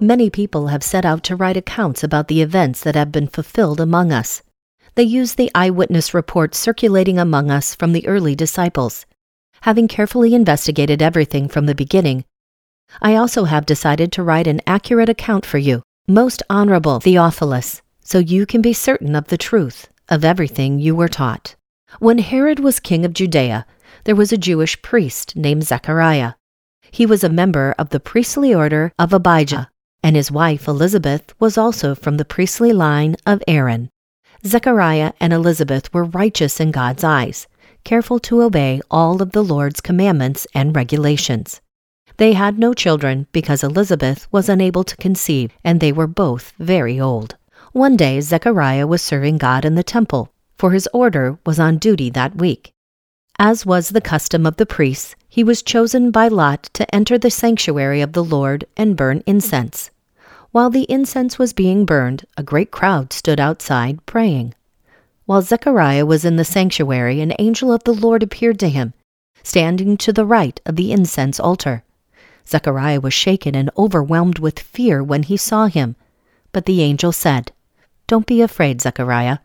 Many people have set out to write accounts about the events that have been fulfilled among us. They use the eyewitness reports circulating among us from the early disciples. Having carefully investigated everything from the beginning, I also have decided to write an accurate account for you, most honorable Theophilus, so you can be certain of the truth of everything you were taught. When Herod was king of Judea, there was a Jewish priest named Zechariah. He was a member of the priestly order of Abijah and his wife Elizabeth was also from the priestly line of Aaron. Zechariah and Elizabeth were righteous in God's eyes, careful to obey all of the Lord's commandments and regulations. They had no children because Elizabeth was unable to conceive, and they were both very old. One day, Zechariah was serving God in the temple, for his order was on duty that week. As was the custom of the priests, he was chosen by lot to enter the sanctuary of the Lord and burn incense. While the incense was being burned, a great crowd stood outside praying. While Zechariah was in the sanctuary, an angel of the Lord appeared to him, standing to the right of the incense altar. Zechariah was shaken and overwhelmed with fear when he saw him. But the angel said, Don't be afraid, Zechariah.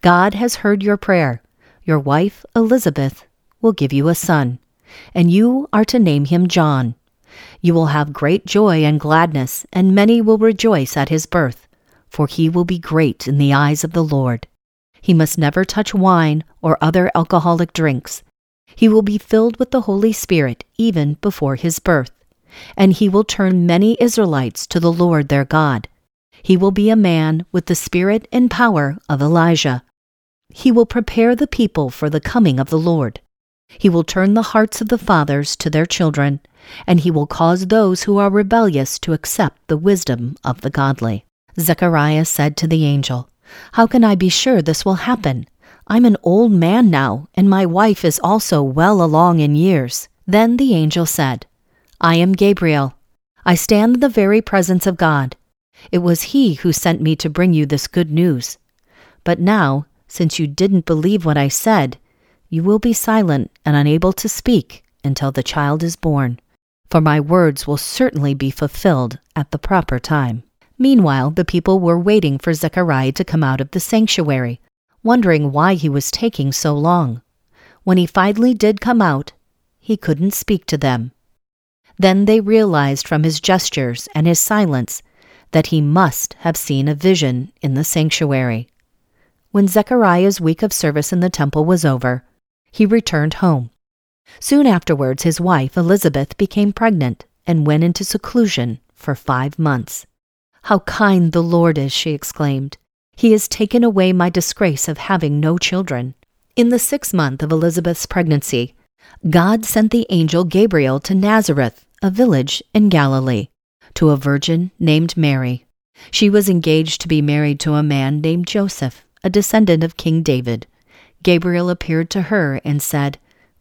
God has heard your prayer. Your wife, Elizabeth, will give you a son, and you are to name him John. You will have great joy and gladness, and many will rejoice at his birth, for he will be great in the eyes of the Lord. He must never touch wine or other alcoholic drinks. He will be filled with the Holy Spirit even before his birth, and he will turn many Israelites to the Lord their God. He will be a man with the spirit and power of Elijah. He will prepare the people for the coming of the Lord. He will turn the hearts of the fathers to their children, and he will cause those who are rebellious to accept the wisdom of the godly. Zechariah said to the angel, How can I be sure this will happen? I'm an old man now, and my wife is also well along in years. Then the angel said, I am Gabriel. I stand in the very presence of God. It was he who sent me to bring you this good news. But now, since you didn't believe what I said, you will be silent and unable to speak until the child is born, for my words will certainly be fulfilled at the proper time. Meanwhile, the people were waiting for Zechariah to come out of the sanctuary, wondering why he was taking so long. When he finally did come out, he couldn't speak to them. Then they realized from his gestures and his silence that he must have seen a vision in the sanctuary. When Zechariah's week of service in the temple was over, he returned home. Soon afterwards, his wife, Elizabeth, became pregnant and went into seclusion for five months. How kind the Lord is, she exclaimed. He has taken away my disgrace of having no children. In the sixth month of Elizabeth's pregnancy, God sent the angel Gabriel to Nazareth, a village in Galilee, to a virgin named Mary. She was engaged to be married to a man named Joseph, a descendant of King David. Gabriel appeared to her and said,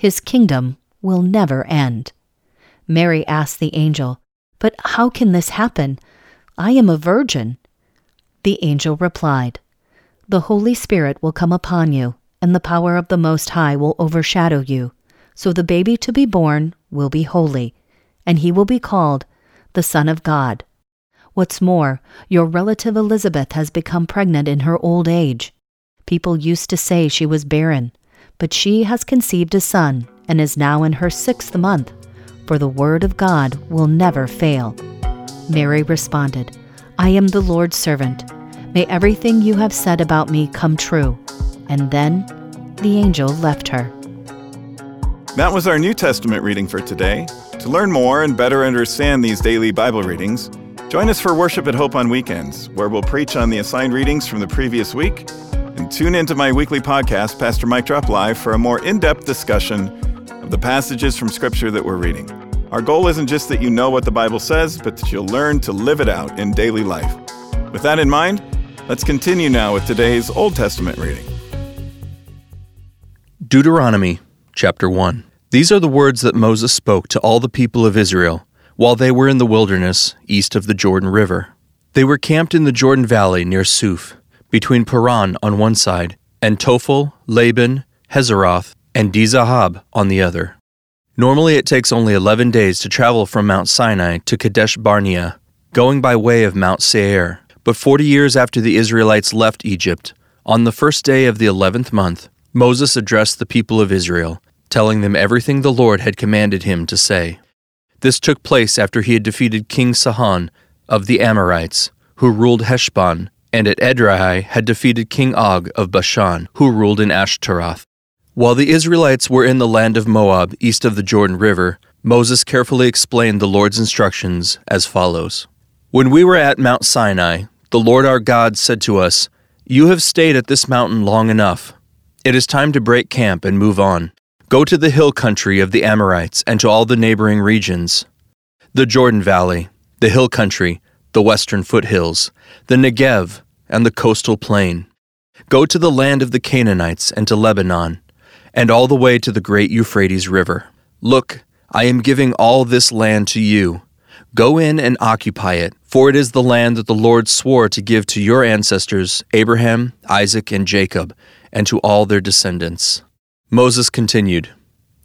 His kingdom will never end. Mary asked the angel, But how can this happen? I am a virgin. The angel replied, The Holy Spirit will come upon you, and the power of the Most High will overshadow you. So the baby to be born will be holy, and he will be called the Son of God. What's more, your relative Elizabeth has become pregnant in her old age. People used to say she was barren, but she has conceived a son and is now in her sixth month, for the word of God will never fail. Mary responded, I am the Lord's servant. May everything you have said about me come true. And then the angel left her. That was our New Testament reading for today. To learn more and better understand these daily Bible readings, join us for Worship at Hope on weekends, where we'll preach on the assigned readings from the previous week. And tune into my weekly podcast, Pastor Mike Drop Live, for a more in depth discussion of the passages from Scripture that we're reading. Our goal isn't just that you know what the Bible says, but that you'll learn to live it out in daily life. With that in mind, let's continue now with today's Old Testament reading. Deuteronomy chapter 1. These are the words that Moses spoke to all the people of Israel while they were in the wilderness east of the Jordan River. They were camped in the Jordan Valley near Suph, between Paran on one side, and Tophel, Laban, Hazeroth, and Dizahab on the other. Normally it takes only 11 days to travel from Mount Sinai to Kadesh Barnea, going by way of Mount Seir. But 40 years after the Israelites left Egypt, on the first day of the 11th month, Moses addressed the people of Israel, telling them everything the Lord had commanded him to say. This took place after he had defeated King Sihon of the Amorites, who ruled Heshbon, and at Edrei had defeated King Og of Bashan, who ruled in Ashtaroth. While the Israelites were in the land of Moab, east of the Jordan River, Moses carefully explained the Lord's instructions as follows When we were at Mount Sinai, the Lord our God said to us, You have stayed at this mountain long enough. It is time to break camp and move on. Go to the hill country of the Amorites and to all the neighboring regions the Jordan Valley, the hill country, the western foothills, the Negev, and the coastal plain. Go to the land of the Canaanites and to Lebanon, and all the way to the great Euphrates River. Look, I am giving all this land to you. Go in and occupy it, for it is the land that the Lord swore to give to your ancestors, Abraham, Isaac, and Jacob, and to all their descendants. Moses continued,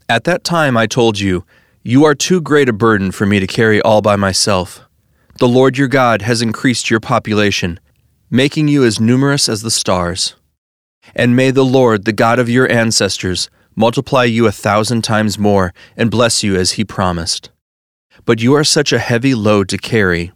At that time I told you, You are too great a burden for me to carry all by myself. The Lord your God has increased your population, making you as numerous as the stars. And may the Lord, the God of your ancestors, multiply you a thousand times more and bless you as he promised. But you are such a heavy load to carry.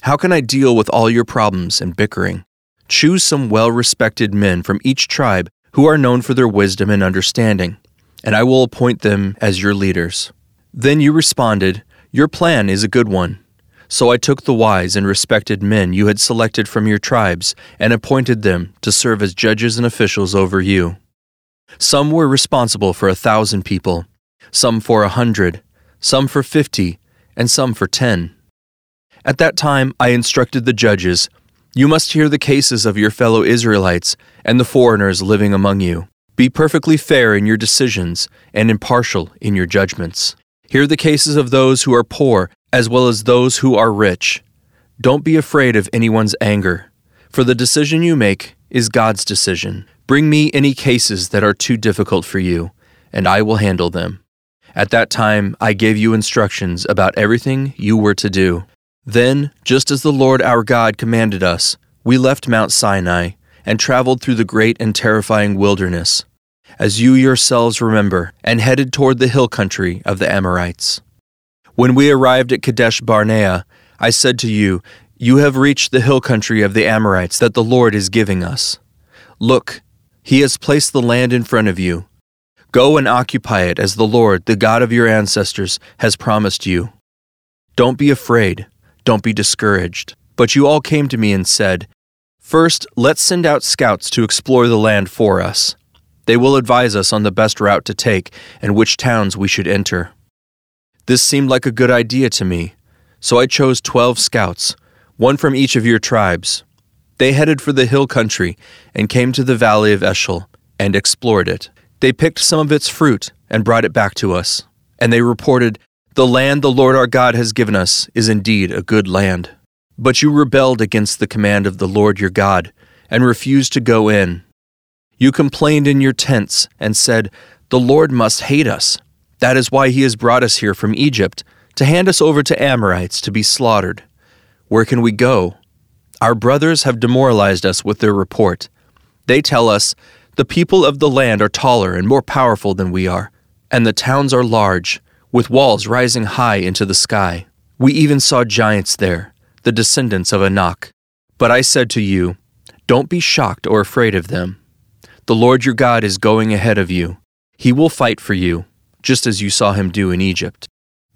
How can I deal with all your problems and bickering? Choose some well respected men from each tribe who are known for their wisdom and understanding, and I will appoint them as your leaders. Then you responded, Your plan is a good one. So I took the wise and respected men you had selected from your tribes and appointed them to serve as judges and officials over you. Some were responsible for a thousand people, some for a hundred, some for fifty, and some for ten. At that time I instructed the judges You must hear the cases of your fellow Israelites and the foreigners living among you. Be perfectly fair in your decisions and impartial in your judgments. Hear the cases of those who are poor as well as those who are rich. Don't be afraid of anyone's anger, for the decision you make is God's decision. Bring me any cases that are too difficult for you, and I will handle them. At that time, I gave you instructions about everything you were to do. Then, just as the Lord our God commanded us, we left Mount Sinai and traveled through the great and terrifying wilderness, as you yourselves remember, and headed toward the hill country of the Amorites. When we arrived at Kadesh Barnea, I said to you, You have reached the hill country of the Amorites that the Lord is giving us. Look, he has placed the land in front of you. Go and occupy it as the Lord, the God of your ancestors, has promised you. Don't be afraid, don't be discouraged. But you all came to me and said, First, let's send out scouts to explore the land for us. They will advise us on the best route to take and which towns we should enter. This seemed like a good idea to me, so I chose twelve scouts, one from each of your tribes. They headed for the hill country and came to the valley of Eshcol and explored it. They picked some of its fruit and brought it back to us, and they reported, The land the Lord our God has given us is indeed a good land. But you rebelled against the command of the Lord your God and refused to go in. You complained in your tents and said, The Lord must hate us that is why he has brought us here from Egypt, to hand us over to Amorites to be slaughtered. Where can we go? Our brothers have demoralized us with their report. They tell us, The people of the land are taller and more powerful than we are, and the towns are large, with walls rising high into the sky. We even saw giants there, the descendants of Anak. But I said to you, Don't be shocked or afraid of them. The Lord your God is going ahead of you. He will fight for you, just as you saw him do in Egypt.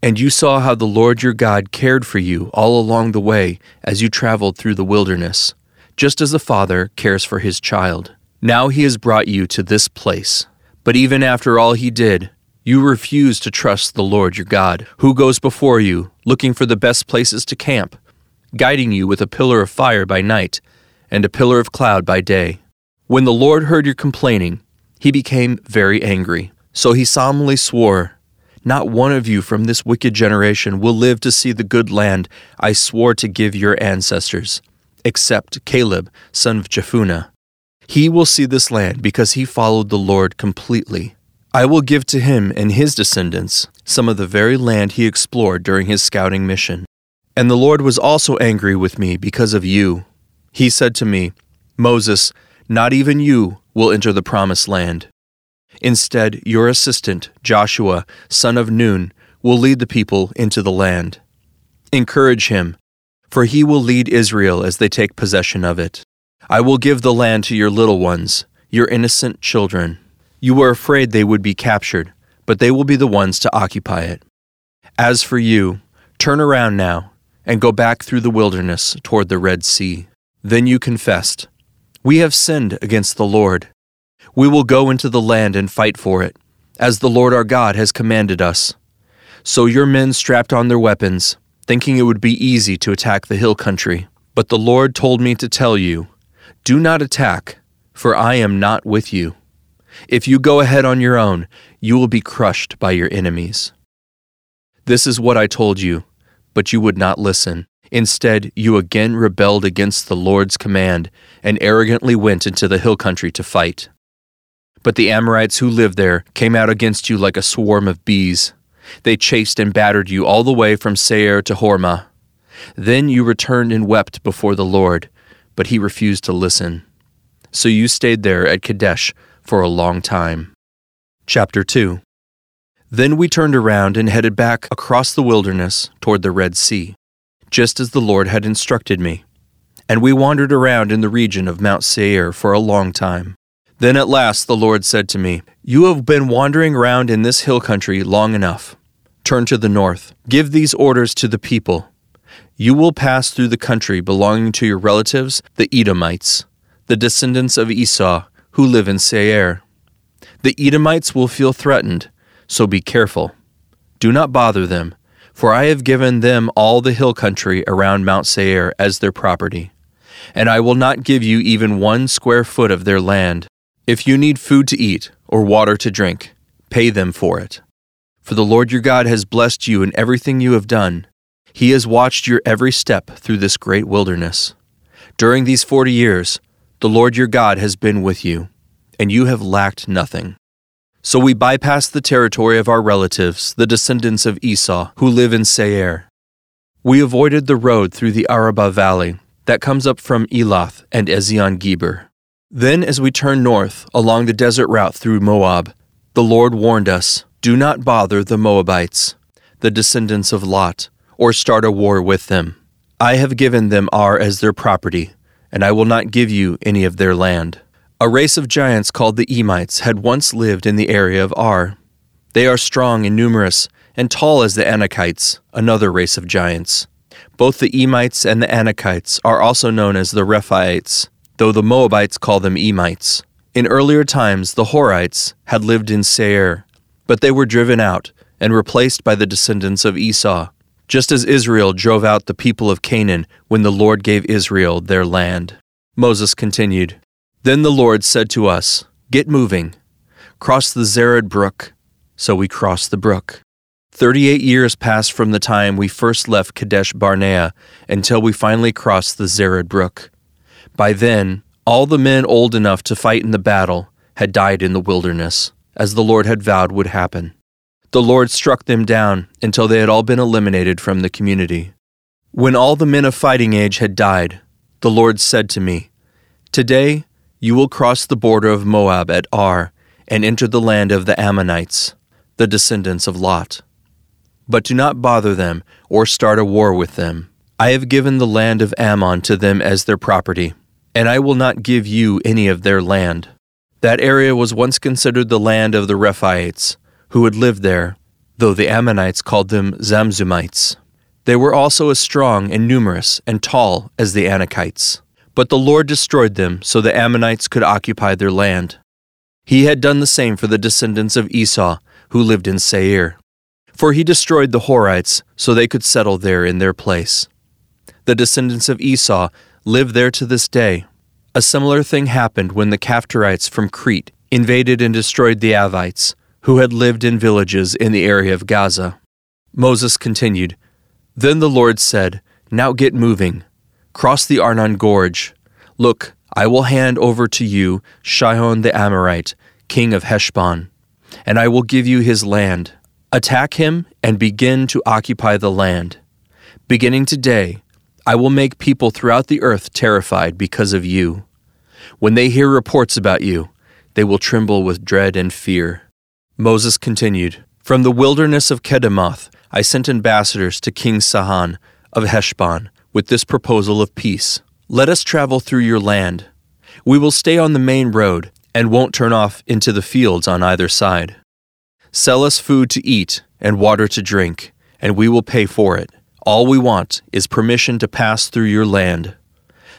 And you saw how the Lord your God cared for you all along the way as you traveled through the wilderness, just as a father cares for his child. Now he has brought you to this place. But even after all he did, you refuse to trust the Lord your God, who goes before you, looking for the best places to camp, guiding you with a pillar of fire by night and a pillar of cloud by day. When the Lord heard your complaining, he became very angry. So he solemnly swore, Not one of you from this wicked generation will live to see the good land I swore to give your ancestors, except Caleb, son of Jephunneh. He will see this land because he followed the Lord completely. I will give to him and his descendants some of the very land he explored during his scouting mission. And the Lord was also angry with me because of you. He said to me, Moses, not even you will enter the promised land. Instead, your assistant, Joshua, son of Nun, will lead the people into the land. Encourage him, for he will lead Israel as they take possession of it. I will give the land to your little ones, your innocent children. You were afraid they would be captured, but they will be the ones to occupy it. As for you, turn around now and go back through the wilderness toward the Red Sea. Then you confessed, We have sinned against the Lord. We will go into the land and fight for it, as the Lord our God has commanded us. So your men strapped on their weapons, thinking it would be easy to attack the hill country. But the Lord told me to tell you, Do not attack, for I am not with you. If you go ahead on your own, you will be crushed by your enemies. This is what I told you but you would not listen. Instead, you again rebelled against the Lord's command and arrogantly went into the hill country to fight. But the Amorites who lived there came out against you like a swarm of bees. They chased and battered you all the way from Seir to Hormah. Then you returned and wept before the Lord, but he refused to listen. So you stayed there at Kadesh for a long time. Chapter 2 then we turned around and headed back across the wilderness toward the Red Sea, just as the Lord had instructed me. And we wandered around in the region of Mount Seir for a long time. Then at last the Lord said to me, You have been wandering around in this hill country long enough. Turn to the north. Give these orders to the people. You will pass through the country belonging to your relatives, the Edomites, the descendants of Esau, who live in Seir. The Edomites will feel threatened so be careful. Do not bother them, for I have given them all the hill country around Mount Seir as their property. And I will not give you even one square foot of their land. If you need food to eat or water to drink, pay them for it. For the Lord your God has blessed you in everything you have done. He has watched your every step through this great wilderness. During these forty years, the Lord your God has been with you, and you have lacked nothing. So we bypassed the territory of our relatives, the descendants of Esau, who live in Seir. We avoided the road through the Arabah Valley that comes up from Elath and Ezion Geber. Then, as we turned north along the desert route through Moab, the Lord warned us do not bother the Moabites, the descendants of Lot, or start a war with them. I have given them Ar as their property, and I will not give you any of their land. A race of giants called the Emites had once lived in the area of Ar. They are strong and numerous, and tall as the Anakites, another race of giants. Both the Emites and the Anakites are also known as the Rephaites, though the Moabites call them Emites. In earlier times, the Horites had lived in Seir, but they were driven out and replaced by the descendants of Esau, just as Israel drove out the people of Canaan when the Lord gave Israel their land. Moses continued, then the Lord said to us, Get moving. Cross the Zered brook. So we crossed the brook. Thirty eight years passed from the time we first left Kadesh Barnea until we finally crossed the Zered brook. By then, all the men old enough to fight in the battle had died in the wilderness, as the Lord had vowed would happen. The Lord struck them down until they had all been eliminated from the community. When all the men of fighting age had died, the Lord said to me, Today you will cross the border of Moab at Ar and enter the land of the Ammonites, the descendants of Lot. But do not bother them or start a war with them. I have given the land of Ammon to them as their property. And I will not give you any of their land. That area was once considered the land of the Rephaites, who had lived there, though the Ammonites called them Zamzummites. They were also as strong and numerous and tall as the Anakites. But the Lord destroyed them so the Ammonites could occupy their land. He had done the same for the descendants of Esau, who lived in Seir. For he destroyed the Horites so they could settle there in their place. The descendants of Esau live there to this day. A similar thing happened when the Caphtorites from Crete invaded and destroyed the Avites, who had lived in villages in the area of Gaza. Moses continued, Then the Lord said, Now get moving. Cross the Arnon Gorge. Look, I will hand over to you Sihon the Amorite, king of Heshbon, and I will give you his land. Attack him and begin to occupy the land. Beginning today, I will make people throughout the earth terrified because of you. When they hear reports about you, they will tremble with dread and fear. Moses continued From the wilderness of Kedemoth, I sent ambassadors to King Sihon of Heshbon with this proposal of peace. Let us travel through your land. We will stay on the main road and won't turn off into the fields on either side. Sell us food to eat and water to drink, and we will pay for it. All we want is permission to pass through your land.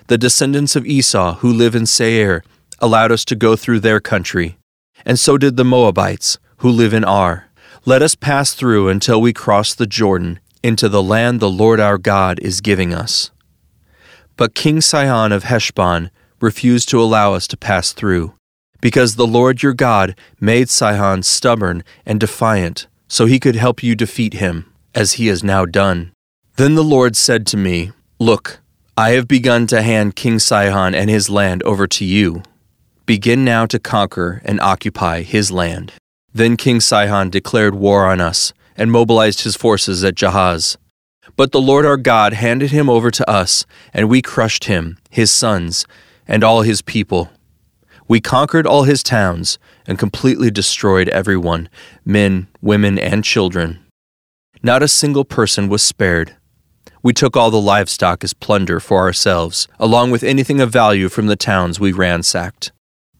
The descendants of Esau who live in Seir allowed us to go through their country, and so did the Moabites who live in Ar. Let us pass through until we cross the Jordan into the land the Lord our God is giving us. But King Sihon of Heshbon refused to allow us to pass through, because the Lord your God made Sihon stubborn and defiant, so he could help you defeat him, as he has now done. Then the Lord said to me, Look, I have begun to hand King Sihon and his land over to you. Begin now to conquer and occupy his land. Then King Sihon declared war on us and mobilized his forces at Jahaz. But the Lord our God handed him over to us, and we crushed him, his sons, and all his people. We conquered all his towns and completely destroyed everyone men, women, and children. Not a single person was spared. We took all the livestock as plunder for ourselves, along with anything of value from the towns we ransacked.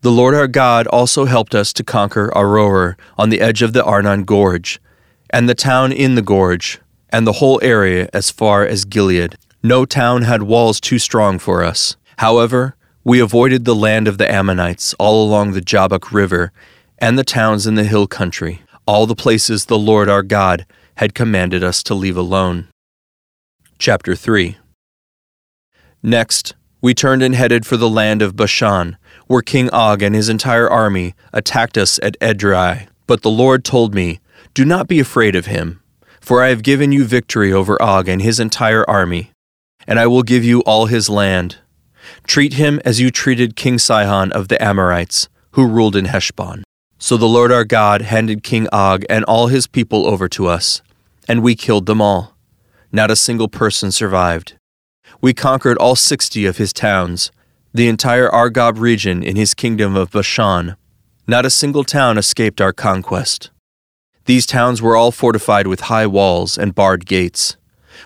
The Lord our God also helped us to conquer Aroer on the edge of the Arnon Gorge, and the town in the gorge, and the whole area as far as Gilead. No town had walls too strong for us. However, we avoided the land of the Ammonites all along the Jabbok River and the towns in the hill country, all the places the Lord our God had commanded us to leave alone. Chapter 3 Next, we turned and headed for the land of Bashan, where King Og and his entire army attacked us at Edrei. But the Lord told me, Do not be afraid of him, for I have given you victory over Og and his entire army, and I will give you all his land. Treat him as you treated King Sihon of the Amorites, who ruled in Heshbon. So the Lord our God handed King Og and all his people over to us, and we killed them all. Not a single person survived. We conquered all sixty of his towns, the entire Argob region in his kingdom of Bashan. Not a single town escaped our conquest. These towns were all fortified with high walls and barred gates.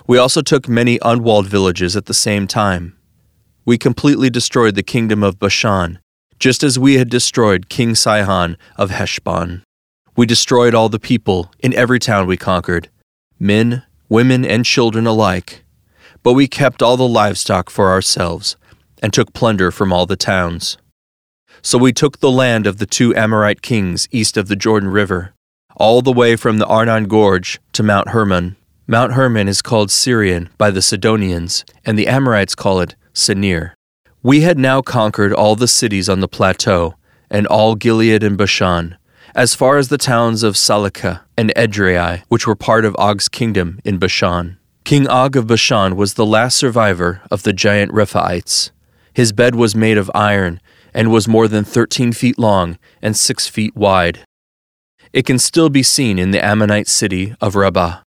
We also took many unwalled villages at the same time. We completely destroyed the kingdom of Bashan, just as we had destroyed King Sihon of Heshbon. We destroyed all the people in every town we conquered, men, women, and children alike. But we kept all the livestock for ourselves and took plunder from all the towns. So we took the land of the two Amorite kings east of the Jordan River, all the way from the Arnon Gorge to Mount Hermon. Mount Hermon is called Sirion by the Sidonians, and the Amorites call it Senir. We had now conquered all the cities on the plateau, and all Gilead and Bashan, as far as the towns of Salecah and Edrei, which were part of Og's kingdom in Bashan. King Og of Bashan was the last survivor of the giant Rephaites. His bed was made of iron and was more than thirteen feet long and six feet wide. It can still be seen in the Ammonite city of Rabbah.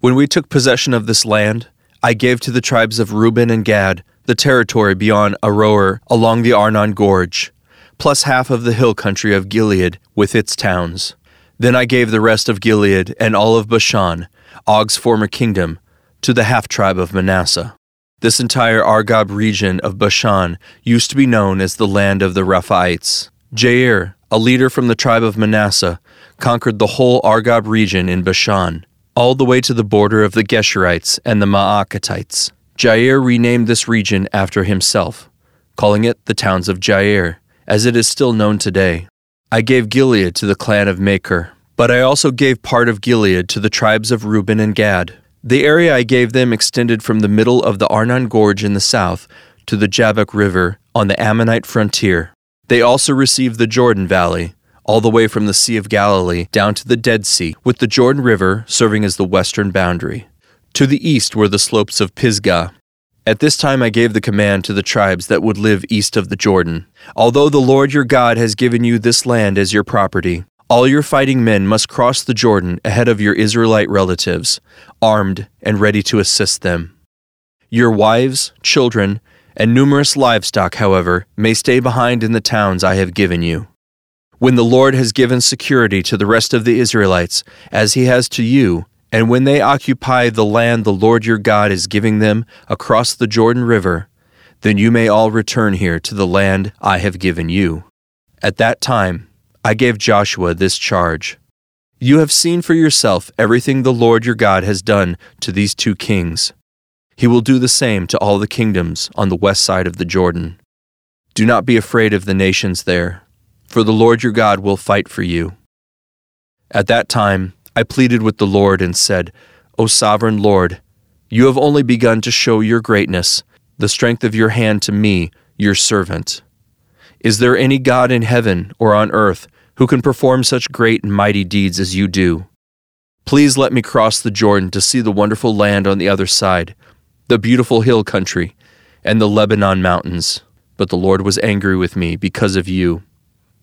When we took possession of this land, I gave to the tribes of Reuben and Gad the territory beyond Aroer along the Arnon Gorge, plus half of the hill country of Gilead with its towns. Then I gave the rest of Gilead and all of Bashan, Og's former kingdom, to the half tribe of Manasseh. This entire Argob region of Bashan used to be known as the land of the Rephaites. Jair, a leader from the tribe of Manasseh, conquered the whole Argob region in Bashan, all the way to the border of the Geshurites and the Maacathites. Jair renamed this region after himself, calling it the towns of Jair, as it is still known today. I gave Gilead to the clan of Machir, but I also gave part of Gilead to the tribes of Reuben and Gad. The area I gave them extended from the middle of the Arnon Gorge in the south to the Jabbok River on the Ammonite frontier. They also received the Jordan Valley, all the way from the Sea of Galilee down to the Dead Sea, with the Jordan River serving as the western boundary. To the east were the slopes of Pisgah. At this time I gave the command to the tribes that would live east of the Jordan. Although the Lord your God has given you this land as your property, all your fighting men must cross the Jordan ahead of your Israelite relatives, armed and ready to assist them. Your wives, children, and numerous livestock, however, may stay behind in the towns I have given you. When the Lord has given security to the rest of the Israelites, as he has to you, and when they occupy the land the Lord your God is giving them across the Jordan River, then you may all return here to the land I have given you. At that time, I gave Joshua this charge You have seen for yourself everything the Lord your God has done to these two kings. He will do the same to all the kingdoms on the west side of the Jordan. Do not be afraid of the nations there, for the Lord your God will fight for you. At that time, I pleaded with the Lord and said, O sovereign Lord, you have only begun to show your greatness, the strength of your hand to me, your servant. Is there any God in heaven or on earth who can perform such great and mighty deeds as you do? Please let me cross the Jordan to see the wonderful land on the other side, the beautiful hill country, and the Lebanon mountains. But the Lord was angry with me because of you,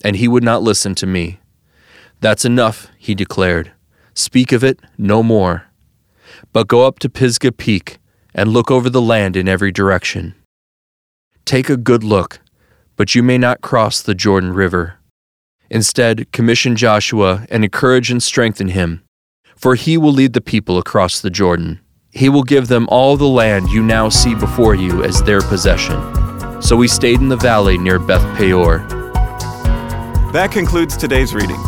and he would not listen to me. That's enough, he declared. Speak of it no more. But go up to Pisgah Peak and look over the land in every direction. Take a good look, but you may not cross the Jordan River. Instead, commission Joshua and encourage and strengthen him, for he will lead the people across the Jordan. He will give them all the land you now see before you as their possession. So we stayed in the valley near Beth Peor. That concludes today's readings.